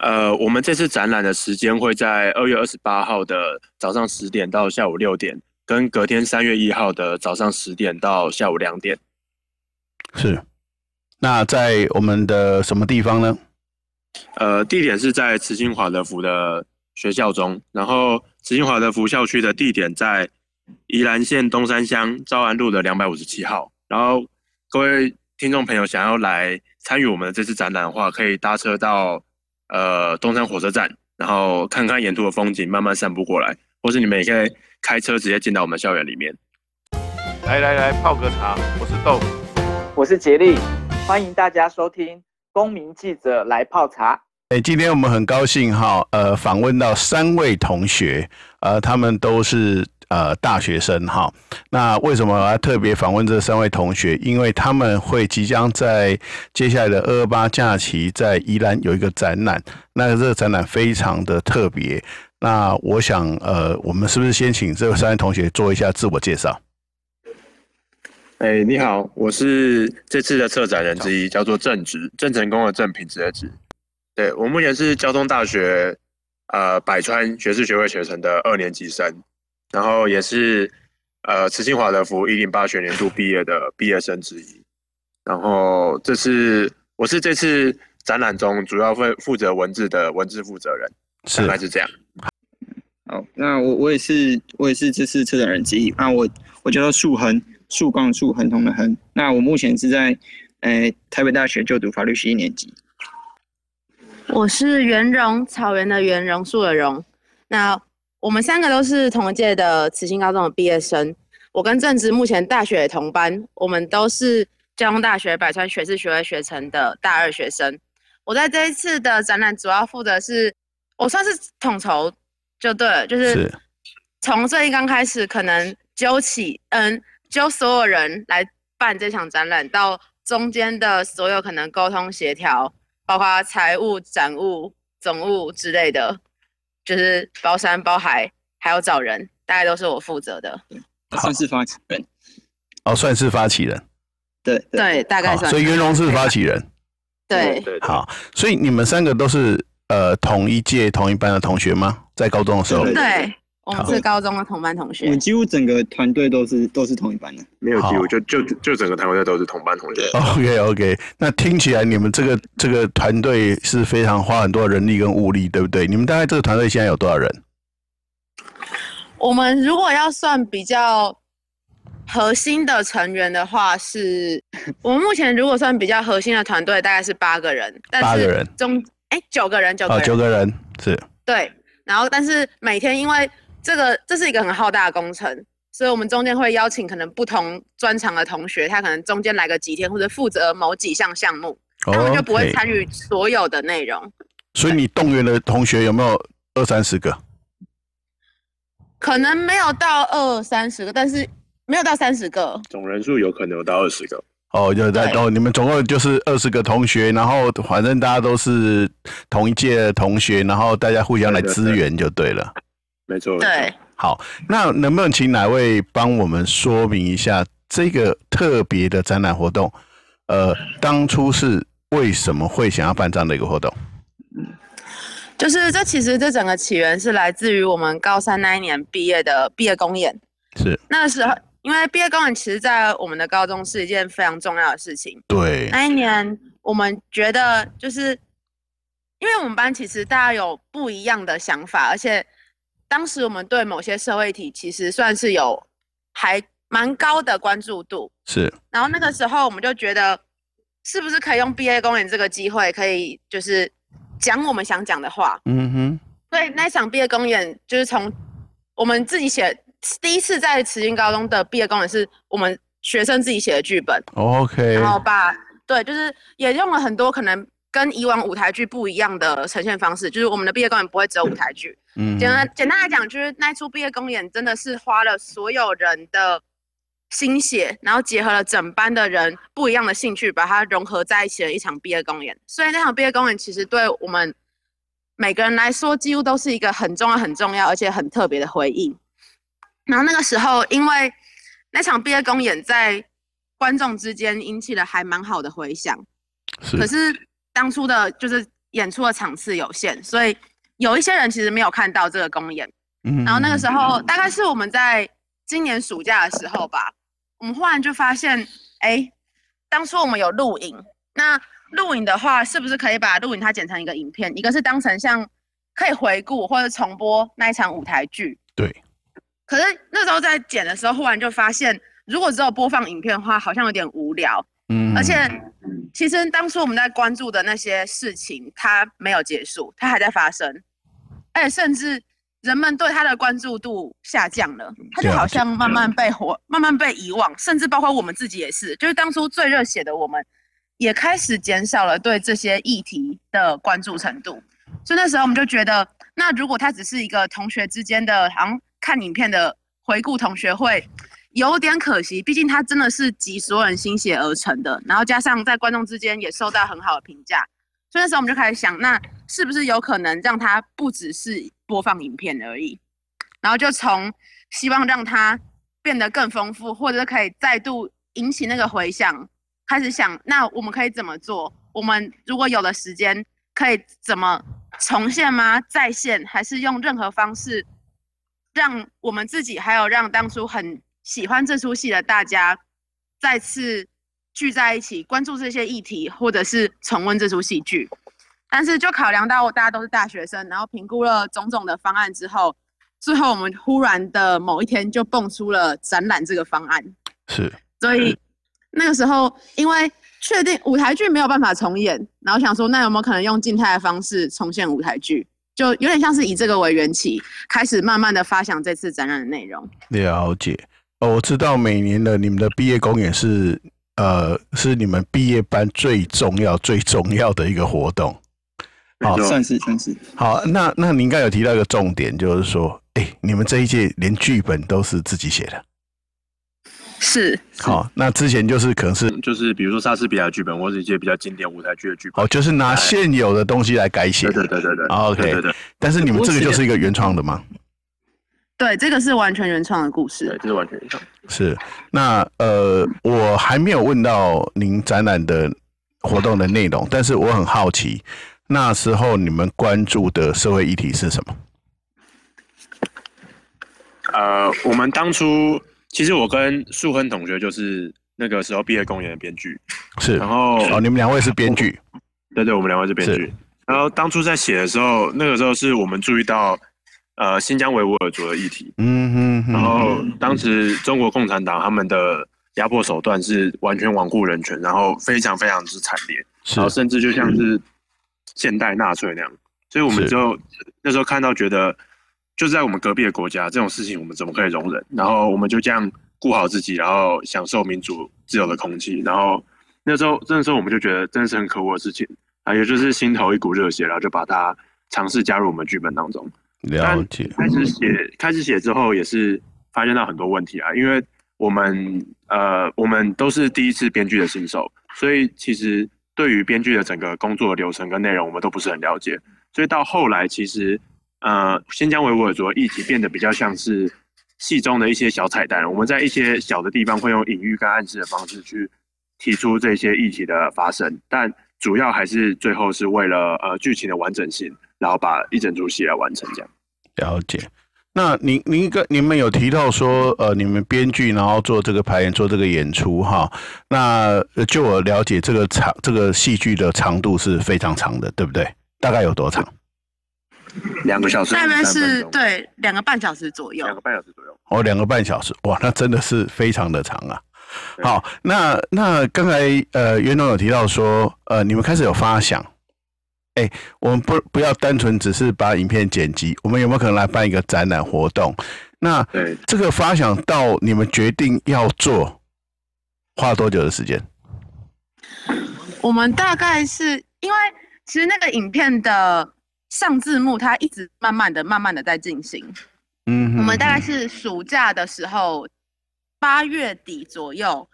呃，我们这次展览的时间会在二月二十八号的早上十点到下午六点，跟隔天三月一号的早上十点到下午两点。是。那在我们的什么地方呢？呃，地点是在慈心华德福的学校中，然后慈心华德福校区的地点在宜兰县东山乡昭安路的两百五十七号。然后各位听众朋友想要来参与我们的这次展览的话，可以搭车到呃东山火车站，然后看看沿途的风景，慢慢散步过来，或是你们也可以开车直接进到我们校园里面。来来来，泡个茶，我是豆腐，我是杰力。欢迎大家收听《公民记者来泡茶》。哎，今天我们很高兴哈，呃，访问到三位同学，呃，他们都是呃大学生哈。那为什么我要特别访问这三位同学？因为他们会即将在接下来的二二八假期在宜兰有一个展览，那这个展览非常的特别。那我想，呃，我们是不是先请这三位同学做一下自我介绍？哎、欸，你好，我是这次的策展人之一，叫做郑植，郑成功的郑，品质的质。对，我目前是交通大学呃百川学士学位学程的二年级生，然后也是呃慈心华德福一零八学年度毕业的毕业生之一。然后这是我是这次展览中主要负负责文字的文字负责人，大概是这样。好，那我我也是我也是这次策展人之一，那我我叫做树恒。树光树，恒通的恒。那我目前是在，呃，台北大学就读法律系一年级。我是圆榕，草原的圆，榕树的榕。那我们三个都是同一届的慈心高中的毕业生。我跟郑植目前大学同班，我们都是交通大学百川学士学位学程的大二学生。我在这一次的展览主要负责是，我算是统筹就对了，就是从这一刚开始可能揪起，嗯。揪所有人来办这场展览，到中间的所有可能沟通协调，包括财务、展务、总务之类的，就是包山包海，还有找人，大概都是我负责的。算是发起人。哦，算是发起人。对对，大概算。所以袁隆是发起人。对对。好，所以你们三个都是呃同一届同一班的同学吗？在高中的时候。对。我们是高中的同班同学，我们几乎整个团队都是都是同一班的，没有几乎就就就整个团队都是同班同学。OK OK，那听起来你们这个这个团队是非常花很多人力跟物力，对不对？你们大概这个团队现在有多少人？我们如果要算比较核心的成员的话是，是 我们目前如果算比较核心的团队大概是八个人，八个人。中哎九个人九个人，九个人是，对，然后但是每天因为这个这是一个很浩大的工程，所以我们中间会邀请可能不同专长的同学，他可能中间来个几天，或者负责某几项项目，他们就不会参与所有的内容。Okay. 所以你动员的同学有没有二三十个？可能没有到二三十个，但是没有到三十个。总人数有可能有到二十个。哦，就在哦，你们总共就是二十个同学，然后反正大家都是同一届的同学，然后大家互相来支援就对了。没错，对，好，那能不能请哪位帮我们说明一下这个特别的展览活动？呃，当初是为什么会想要办这样的一个活动？嗯就是这其实这整个起源是来自于我们高三那一年毕业的毕业公演。是那个时候，因为毕业公演其实，在我们的高中是一件非常重要的事情。对，那一年我们觉得，就是因为我们班其实大家有不一样的想法，而且。当时我们对某些社会体其实算是有还蛮高的关注度，是。然后那个时候我们就觉得，是不是可以用毕业公演这个机会，可以就是讲我们想讲的话。嗯哼。所以那场毕业公演就是从我们自己写，第一次在慈心高中的毕业公演是我们学生自己写的剧本。OK。然后把对，就是也用了很多可能。跟以往舞台剧不一样的呈现方式，就是我们的毕业公演不会只有舞台剧。嗯，简单简单来讲，就是那出毕业公演真的是花了所有人的心血，然后结合了整班的人不一样的兴趣，把它融合在一起的一场毕业公演。所以那场毕业公演其实对我们每个人来说，几乎都是一个很重要、很重要而且很特别的回忆。然后那个时候，因为那场毕业公演在观众之间引起了还蛮好的回响，可是。当初的就是演出的场次有限，所以有一些人其实没有看到这个公演。嗯，然后那个时候大概是我们在今年暑假的时候吧，我们忽然就发现，哎，当初我们有录影，那录影的话，是不是可以把录影它剪成一个影片？一个是当成像可以回顾或者重播那一场舞台剧。对。可是那时候在剪的时候，忽然就发现，如果只有播放影片的话，好像有点无聊。嗯，而且，其实当初我们在关注的那些事情，它没有结束，它还在发生，而且甚至人们对它的关注度下降了，它就好像慢慢被活，慢慢被遗忘，甚至包括我们自己也是，就是当初最热血的我们，也开始减少了对这些议题的关注程度。所以那时候我们就觉得，那如果它只是一个同学之间的，好像看影片的回顾同学会。有点可惜，毕竟它真的是集所有人心血而成的，然后加上在观众之间也受到很好的评价，所以那时候我们就开始想，那是不是有可能让它不只是播放影片而已？然后就从希望让它变得更丰富，或者可以再度引起那个回响，开始想，那我们可以怎么做？我们如果有了时间，可以怎么重现吗？再现，还是用任何方式，让我们自己还有让当初很。喜欢这出戏的大家再次聚在一起，关注这些议题，或者是重温这出戏剧。但是就考量到大家都是大学生，然后评估了种种的方案之后，最后我们忽然的某一天就蹦出了展览这个方案。是，所以那个时候因为确定舞台剧没有办法重演，然后想说那有没有可能用静态的方式重现舞台剧？就有点像是以这个为缘起，开始慢慢的发想这次展览的内容。了解。哦，我知道每年的你们的毕业公演是，呃，是你们毕业班最重要、最重要的一个活动。好，算是算是。好，那那您应该有提到一个重点，就是说，哎、欸，你们这一届连剧本都是自己写的。是。好，那之前就是可能是就是比如说莎士比亚剧本，或者一些比较经典舞台剧的剧本。哦，就是拿现有的东西来改写。对对对对对。OK 对对对。但是你们这个就是一个原创的吗？对，这个是完全原创的故事。对，这是完全原创。是，那呃，我还没有问到您展览的活动的内容，但是我很好奇，那时候你们关注的社会议题是什么？呃，我们当初其实我跟树亨同学就是那个时候毕业公演的编剧，是，然后哦，你们两位是编剧，对对，我们两位是编剧。然后当初在写的时候，那个时候是我们注意到。呃，新疆维吾尔族的议题，嗯哼，然后当时中国共产党他们的压迫手段是完全罔顾人权，然后非常非常之惨烈，然后甚至就像是现代纳粹那样，所以我们就那时候看到觉得，就是在我们隔壁的国家这种事情我们怎么可以容忍？然后我们就这样顾好自己，然后享受民主自由的空气，然后那时候那时候我们就觉得真的是很可恶的事情，啊，也就是心头一股热血，然后就把它尝试加入我们剧本当中。了解。开始写，开始写之后也是发现到很多问题啊，因为我们呃，我们都是第一次编剧的新手，所以其实对于编剧的整个工作流程跟内容，我们都不是很了解。所以到后来，其实呃，新疆维吾尔族的议题变得比较像是戏中的一些小彩蛋，我们在一些小的地方会用隐喻跟暗示的方式去提出这些议题的发生，但主要还是最后是为了呃剧情的完整性。然后把一整出戏来完成，这样。了解。那您您一个你们有提到说，呃，你们编剧然后做这个排演，做这个演出哈。那就我了解，这个长这个戏剧的长度是非常长的，对不对？大概有多长？两个小时。大概是对两个半小时左右。两个半小时左右。哦，两个半小时，哇，那真的是非常的长啊。好，那那刚才呃，袁总有提到说，呃，你们开始有发想。哎、欸，我们不不要单纯只是把影片剪辑，我们有没有可能来办一个展览活动？那这个发想到你们决定要做，花多久的时间？我们大概是因为其实那个影片的上字幕，它一直慢慢的、慢慢的在进行。嗯，我们大概是暑假的时候，八月底左右。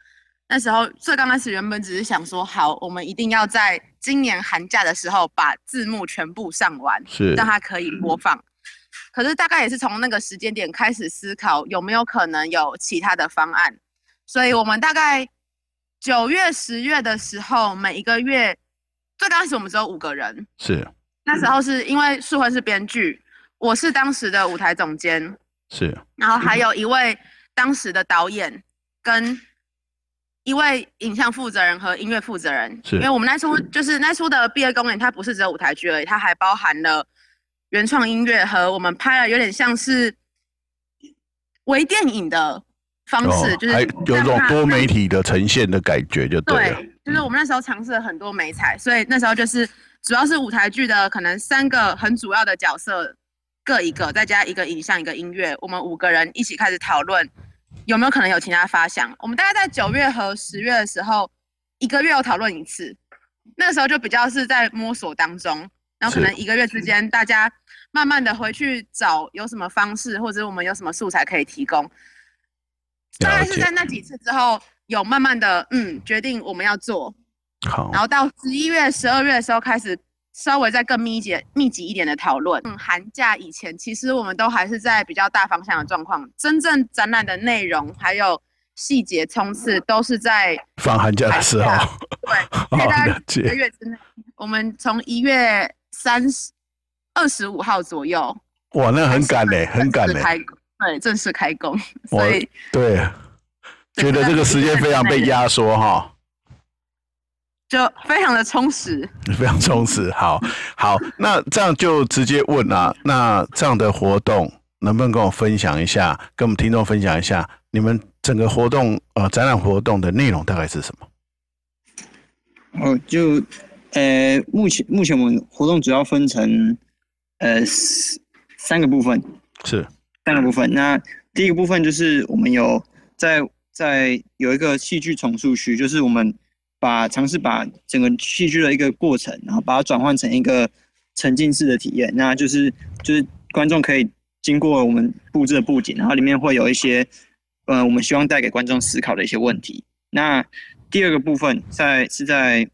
那时候最刚开始原本只是想说，好，我们一定要在今年寒假的时候把字幕全部上完，是让它可以播放。可是大概也是从那个时间点开始思考有没有可能有其他的方案，所以我们大概九月、十月的时候，每一个月最刚开始我们只有五个人，是。那时候是因为树亨是编剧，我是当时的舞台总监，是，然后还有一位当时的导演跟一位影像负责人和音乐负责人，是因为我们那出就是那出的毕业公演，它不是只有舞台剧而已，它还包含了原创音乐和我们拍了有点像是微电影的方式，哦，就是还有种多媒体的呈现的感觉，就对了。对，就是我们那时候尝试了很多媒材，所以那时候就是主要是舞台剧的可能三个很主要的角色各一个，再加一个影像一个音乐，我们五个人一起开始讨论有没有可能有其他发想。我们大概在九月和十月的时候，一个月有讨论一次，那个时候就比较是在摸索当中，然后可能一个月之间大家慢慢的回去找有什么方式，或者我们有什么素材可以提供。大概是在那几次之后，有慢慢的嗯决定我们要做，好，然后到十一月、十二月的时候开始稍微再更密集、密集一点的讨论。嗯，寒假以前其实我们都还是在比较大方向的状况，真正展览的内容还有细节冲刺都是在放寒假的时候。对，一个月之内，我们从一月三十二十五号左右，哇，那很赶嘞，很赶嘞。对，正式开工，所以对，觉得这个时间非常被压缩哈。就非常的充实，非常充实。好，好，那这样就直接问啊，那这样的活动能不能跟我分享一下，跟我们听众分享一下，你们整个活动呃展览活动的内容大概是什么？哦，就呃，目前目前我们活动主要分成呃三个部分，是三个部分。那第一个部分就是我们有在在有一个戏剧重塑区，就是我们。把尝试把整个戏剧的一个过程，然后把它转换成一个沉浸式的体验，那就是就是观众可以经过我们布置的布景，然后里面会有一些，呃，我们希望带给观众思考的一些问题。那第二个部分在是在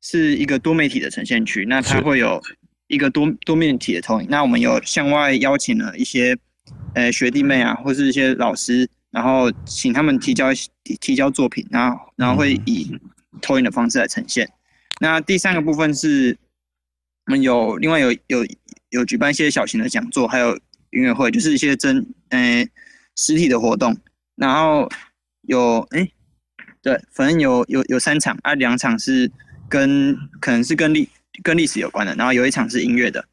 是一个多媒体的呈现区，那它会有一个多多面体的投影。那我们有向外邀请了一些，呃，学弟妹啊，或是一些老师，然后请他们提交提提交作品，然后然后会以。投影的方式来呈现。那第三个部分是，我们有另外有有有举办一些小型的讲座，还有音乐会，就是一些真呃实体的活动。然后有哎、对，反正有有有三场啊，两场是跟可能是跟历跟历史有关的，然后有一场是音乐的。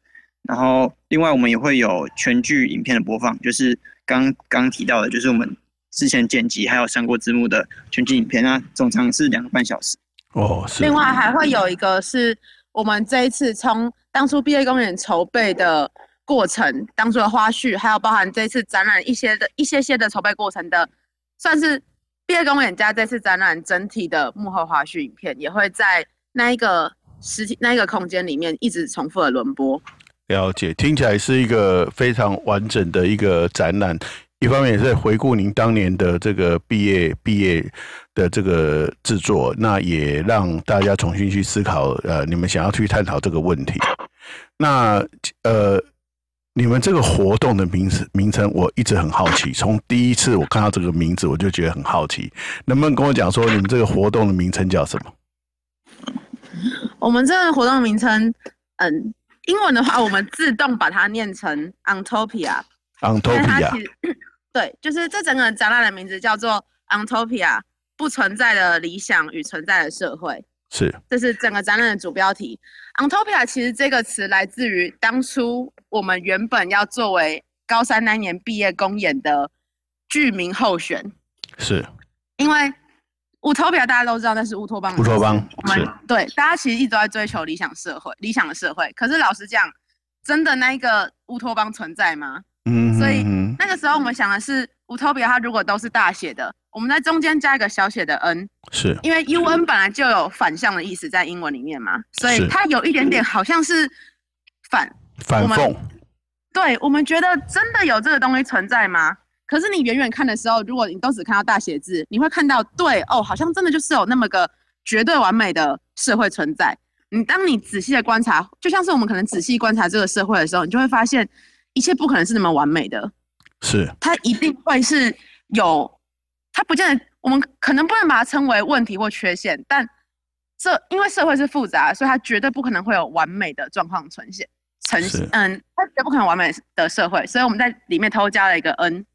然后另外我们也会有全剧影片的播放，就是刚刚提到的，就是我们。之前剪辑还有上过字幕的全景影片啊，总长是两个半小时。哦，是。另外还会有一个是我们这一次从当初毕业公演筹备的过程，当初的花絮，还有包含这一次展览一些的一些些的筹备过程的，算是毕业公演加这次展览整体的幕后花絮影片，也会在那一个实体那一个空间里面一直重复的轮播。了解，听起来是一个非常完整的一个展览。一方面也是回顾您当年的这个毕业毕业的这个制作，那也让大家重新去思考，呃，你们想要去探讨这个问题。那呃，你们这个活动的名字名称，我一直很好奇。从第一次我看到这个名字，我就觉得很好奇，能不能跟我讲说，你们这个活动的名称叫什么？我们这个活动的名称，嗯，英文的话，我们自动把它念成 Antopia。Ontopia。对，就是这整个展览的名字叫做 Ontopia，不存在的理想与存在的社会。是，这是整个展览的主标题。Ontopia 其实这个词来自于当初我们原本要作为高三那年毕业公演的剧名候选。是，因为乌托比亚大家都知道那是乌托邦。乌托邦，我们对大家其实一直都在追求理想社会，理想的社会。可是老实讲，真的那一个乌托邦存在吗？嗯，所以那个时候我们想的是，Utopia 它如果都是大写的，我们在中间加一个小写的 n，是因为 u n 本来就有反向的意思在英文里面嘛，所以它有一点点好像是反反讽。对，我们觉得真的有这个东西存在吗？可是你远远看的时候，如果你都只看到大写字，你会看到对哦，好像真的就是有那么个绝对完美的社会存在。你当你仔细的观察，就像是我们可能仔细观察这个社会的时候，你就会发现。一切不可能是那么完美的，是它一定会是有，它不见得，我们可能不能把它称为问题或缺陷，但这因为社会是复杂，所以它绝对不可能会有完美的状况呈现呈现。嗯，它绝对不可能完美的社会，所以我们在里面偷加了一个 n，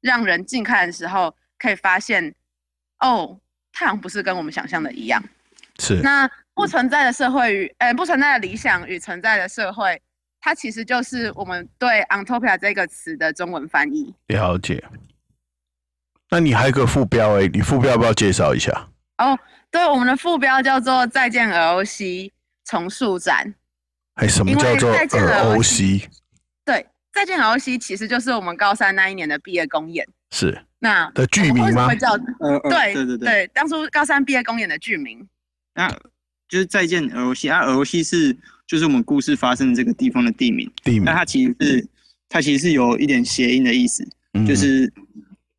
让人近看的时候可以发现，哦，太阳不是跟我们想象的一样。是。那不存在的社会与呃不存在的理想与存在的社会，它其实就是我们对 ontopia 这个词的中文翻译。了解。那你还有个副标哎、欸，你副标要不要介绍一下？哦，对，我们的副标叫做“再见 ROC 重塑展”。哎，什么叫做 ROC？对，“再见 ROC” 其实就是我们高三那一年的毕业公演。是。那的剧名吗？会叫对对对，对，当初高三毕业公演的剧名。那就是“再见 ROC”，啊，ROC 是就是我们故事发生的这个地方的地名。地名。那它其实是它其实是有一点谐音的意思，嗯、就是。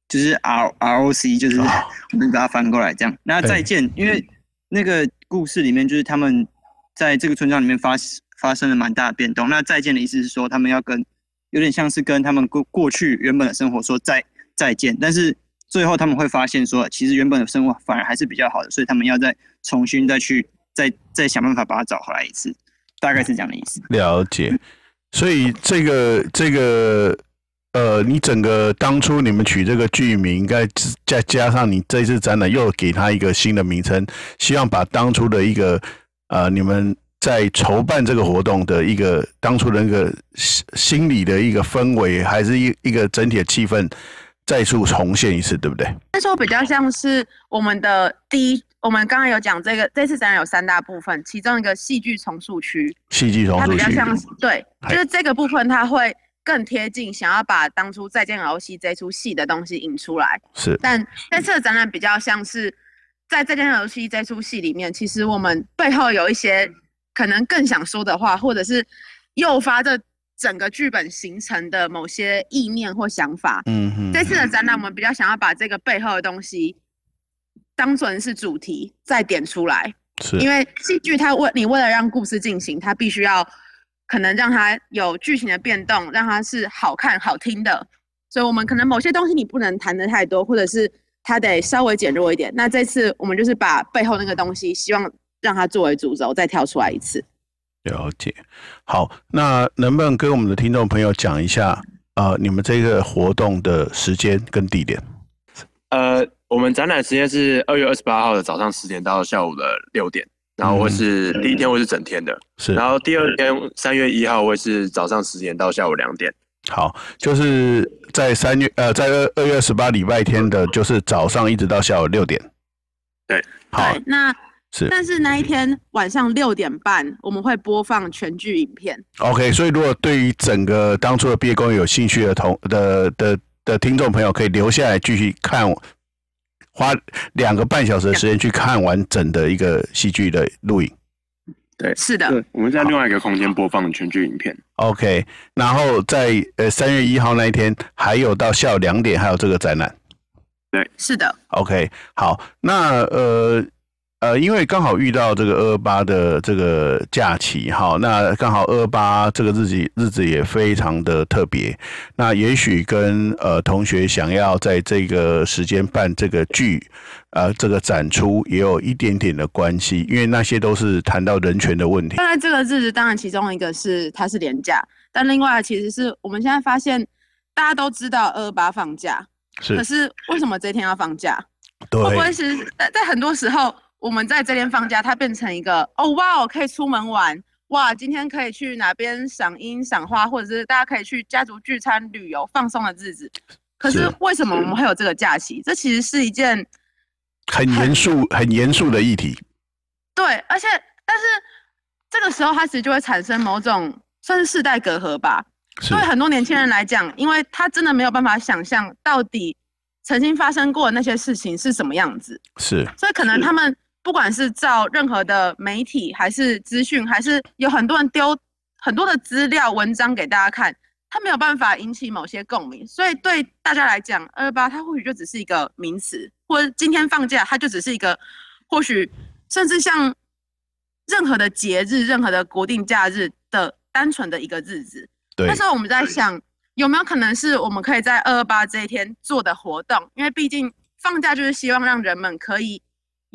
就是 R R O C，就是我们把它翻过来这样。那再见，因为那个故事里面就是他们在这个村庄里面发发生了蛮大的变动。那再见的意思是说，他们要跟有点像是跟他们过过去原本的生活说再再见，但是最后他们会发现说，其实原本的生活反而还是比较好的，所以他们要再重新再去再再想办法把它找回来一次，大概是这样的意思。了解。所以这个这个。呃，你整个当初你们取这个剧名，应该再加上你这次展览又给他一个新的名称，希望把当初的一个呃，你们在筹办这个活动的一个当初的那个心心理的一个氛围，还是一一个整体的气氛，再次重现一次，对不对？那时候比较像是我们的第一，我们刚刚有讲这个这次展览有三大部分，其中一个戏剧重塑区，戏剧重塑区，它比较像是对，就是这个部分它会。更贴近想要把当初《再见 ROC》这出戏的东西引出来，是。但这次的展览比较像是在《再见 ROC》这出戏里面，其实我们背后有一些可能更想说的话，或者是诱发这整个剧本形成的某些意念或想法。嗯哼。这次的展览，我们比较想要把这个背后的东西当成是主题再点出来，是。因为戏剧它为你为了让故事进行，它必须要。可能让它有剧情的变动，让它是好看好听的，所以我们可能某些东西你不能谈的太多，或者是它得稍微减弱一点。那这次我们就是把背后那个东西，希望让它作为主轴再跳出来一次。了解，好，那能不能跟我们的听众朋友讲一下，呃，你们这个活动的时间跟地点？呃，我们展览时间是二月二十八号的早上十点到下午的六点。然后会是第一天会是整天的，嗯、是。然后第二天三月一号会是早上十点到下午两点。好，就是在三月呃，在二二月十八礼拜天的，就是早上一直到下午六点。对，好，对那是。但是那一天晚上六点半我们会播放全剧影片。OK，所以如果对于整个当初的毕业公演有兴趣的同的的的，的听众朋友，可以留下来继续看。花两个半小时的时间去看完整的一个戏剧的录影，对，是的，我们在另外一个空间播放全剧影片。OK，然后在呃三月一号那一天，还有到下午两点，还有这个展览。对，是的。OK，好，那呃。呃，因为刚好遇到这个二二八的这个假期，哈，那刚好二二八这个日子日子也非常的特别，那也许跟呃同学想要在这个时间办这个剧，呃，这个展出也有一点点的关系，因为那些都是谈到人权的问题。当然，这个日子当然其中一个是它是连假，但另外其实是我们现在发现大家都知道二二八放假，是，可是为什么这天要放假？对，会不会是在在很多时候？我们在这边放假，它变成一个哦哇哦，可以出门玩哇！今天可以去哪边赏樱赏花，或者是大家可以去家族聚餐、旅游、放松的日子。可是为什么我们会有这个假期？这其实是一件很严肃、很严肃的议题。对，而且但是这个时候，它其实就会产生某种算是世代隔阂吧。对很多年轻人来讲，因为他真的没有办法想象到底曾经发生过的那些事情是什么样子。是，所以可能他们。不管是照任何的媒体，还是资讯，还是有很多人丢很多的资料、文章给大家看，它没有办法引起某些共鸣。所以对大家来讲，二二八它或许就只是一个名词，或者今天放假，它就只是一个，或许甚至像任何的节日、任何的国定假日的单纯的一个日子。对。那时候我们在想，有没有可能是我们可以在二二八这一天做的活动？因为毕竟放假就是希望让人们可以。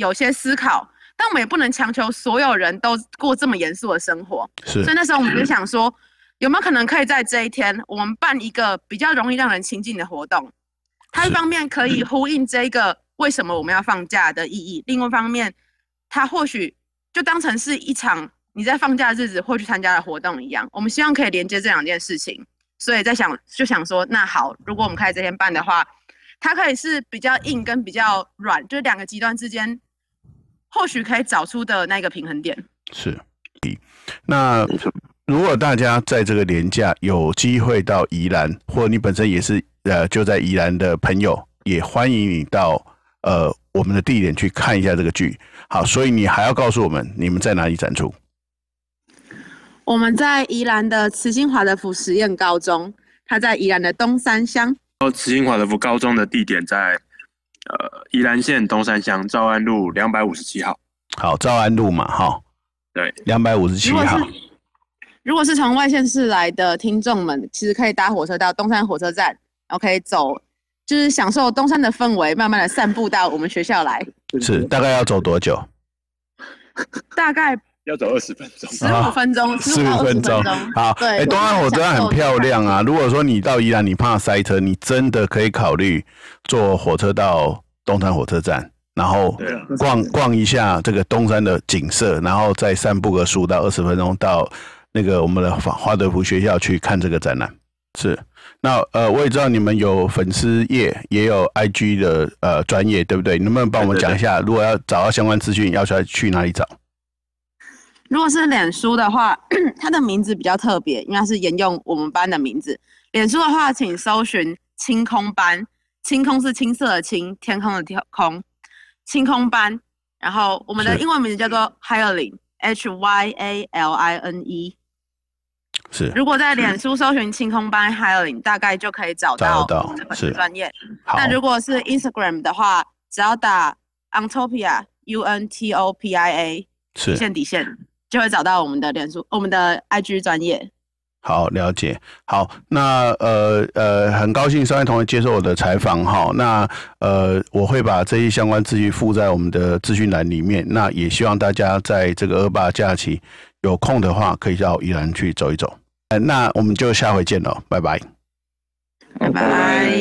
有些思考但我们也不能强求所有人都过这么严肃的生活。是所以那时候我们就想说，有没有可能可以在这一天，我们办一个比较容易让人亲近的活动？它一方面可以呼应这个为什么我们要放假的意义，另外一方面，它或许就当成是一场你在放假的日子会去参加的活动一样。我们希望可以连接这两件事情，所以在想就想说，那好，如果我们开这天办的话，它可以是比较硬跟比较软，就是两个极端之间，或许可以找出的那个平衡点。是，那如果大家在这个年假有机会到宜兰，或你本身也是呃就在宜兰的朋友，也欢迎你到呃我们的地点去看一下这个剧。好，所以你还要告诉我们你们在哪里展出？我们在宜兰的慈心华德福实验高中，它在宜兰的东山乡。哦慈心华德福高中的地点在呃宜兰县东山乡兆安路两百五十七号。好，兆安路嘛，哈，对，两百五十七号。如果是从外县市来的听众们，其实可以搭火车到东山火车站，然后可以走，就是享受东山的氛围，慢慢的散步到我们学校来。是，大概要走多久？大概。要走二十分钟，十五分钟，十五分钟。好，哎、欸，东山火车站很漂亮啊。如果说你到宜兰，你怕塞车，你真的可以考虑坐火车到东山火车站，然后逛逛一下这个东山的景色，然后再散步个十五到二十分钟到那个我们的华德福学校去看这个展览。是，那呃，我也知道你们有粉丝页，也有 IG 的呃专业，对不对？能不能帮我们讲一下，如果要找到相关资讯，要去去哪里找？如果是脸书的话，它的名字比较特别，应该是沿用我们班的名字。脸书的话，请搜寻“清空班”，清空是青色的青，天空的天空，清空班。然后我们的英文名字叫做 Hyalin，H Y A L I N E。是。如果在脸书搜寻“清空班 Hyalin”，大概就可以找到我们的粉丝专业。那如果是 Instagram 的话，只要打 Untopia，U N T O P I A，底线底线。就会找到我们的脸书，我们的 IG 专业。好，了解。好，那呃呃，很高兴三位同学接受我的采访。哈，那呃，我会把这些相关资讯附在我们的资讯栏里面。那也希望大家在这个二八假期有空的话，可以到宜兰去走一走。呃，那我们就下回见喽，拜拜。拜拜。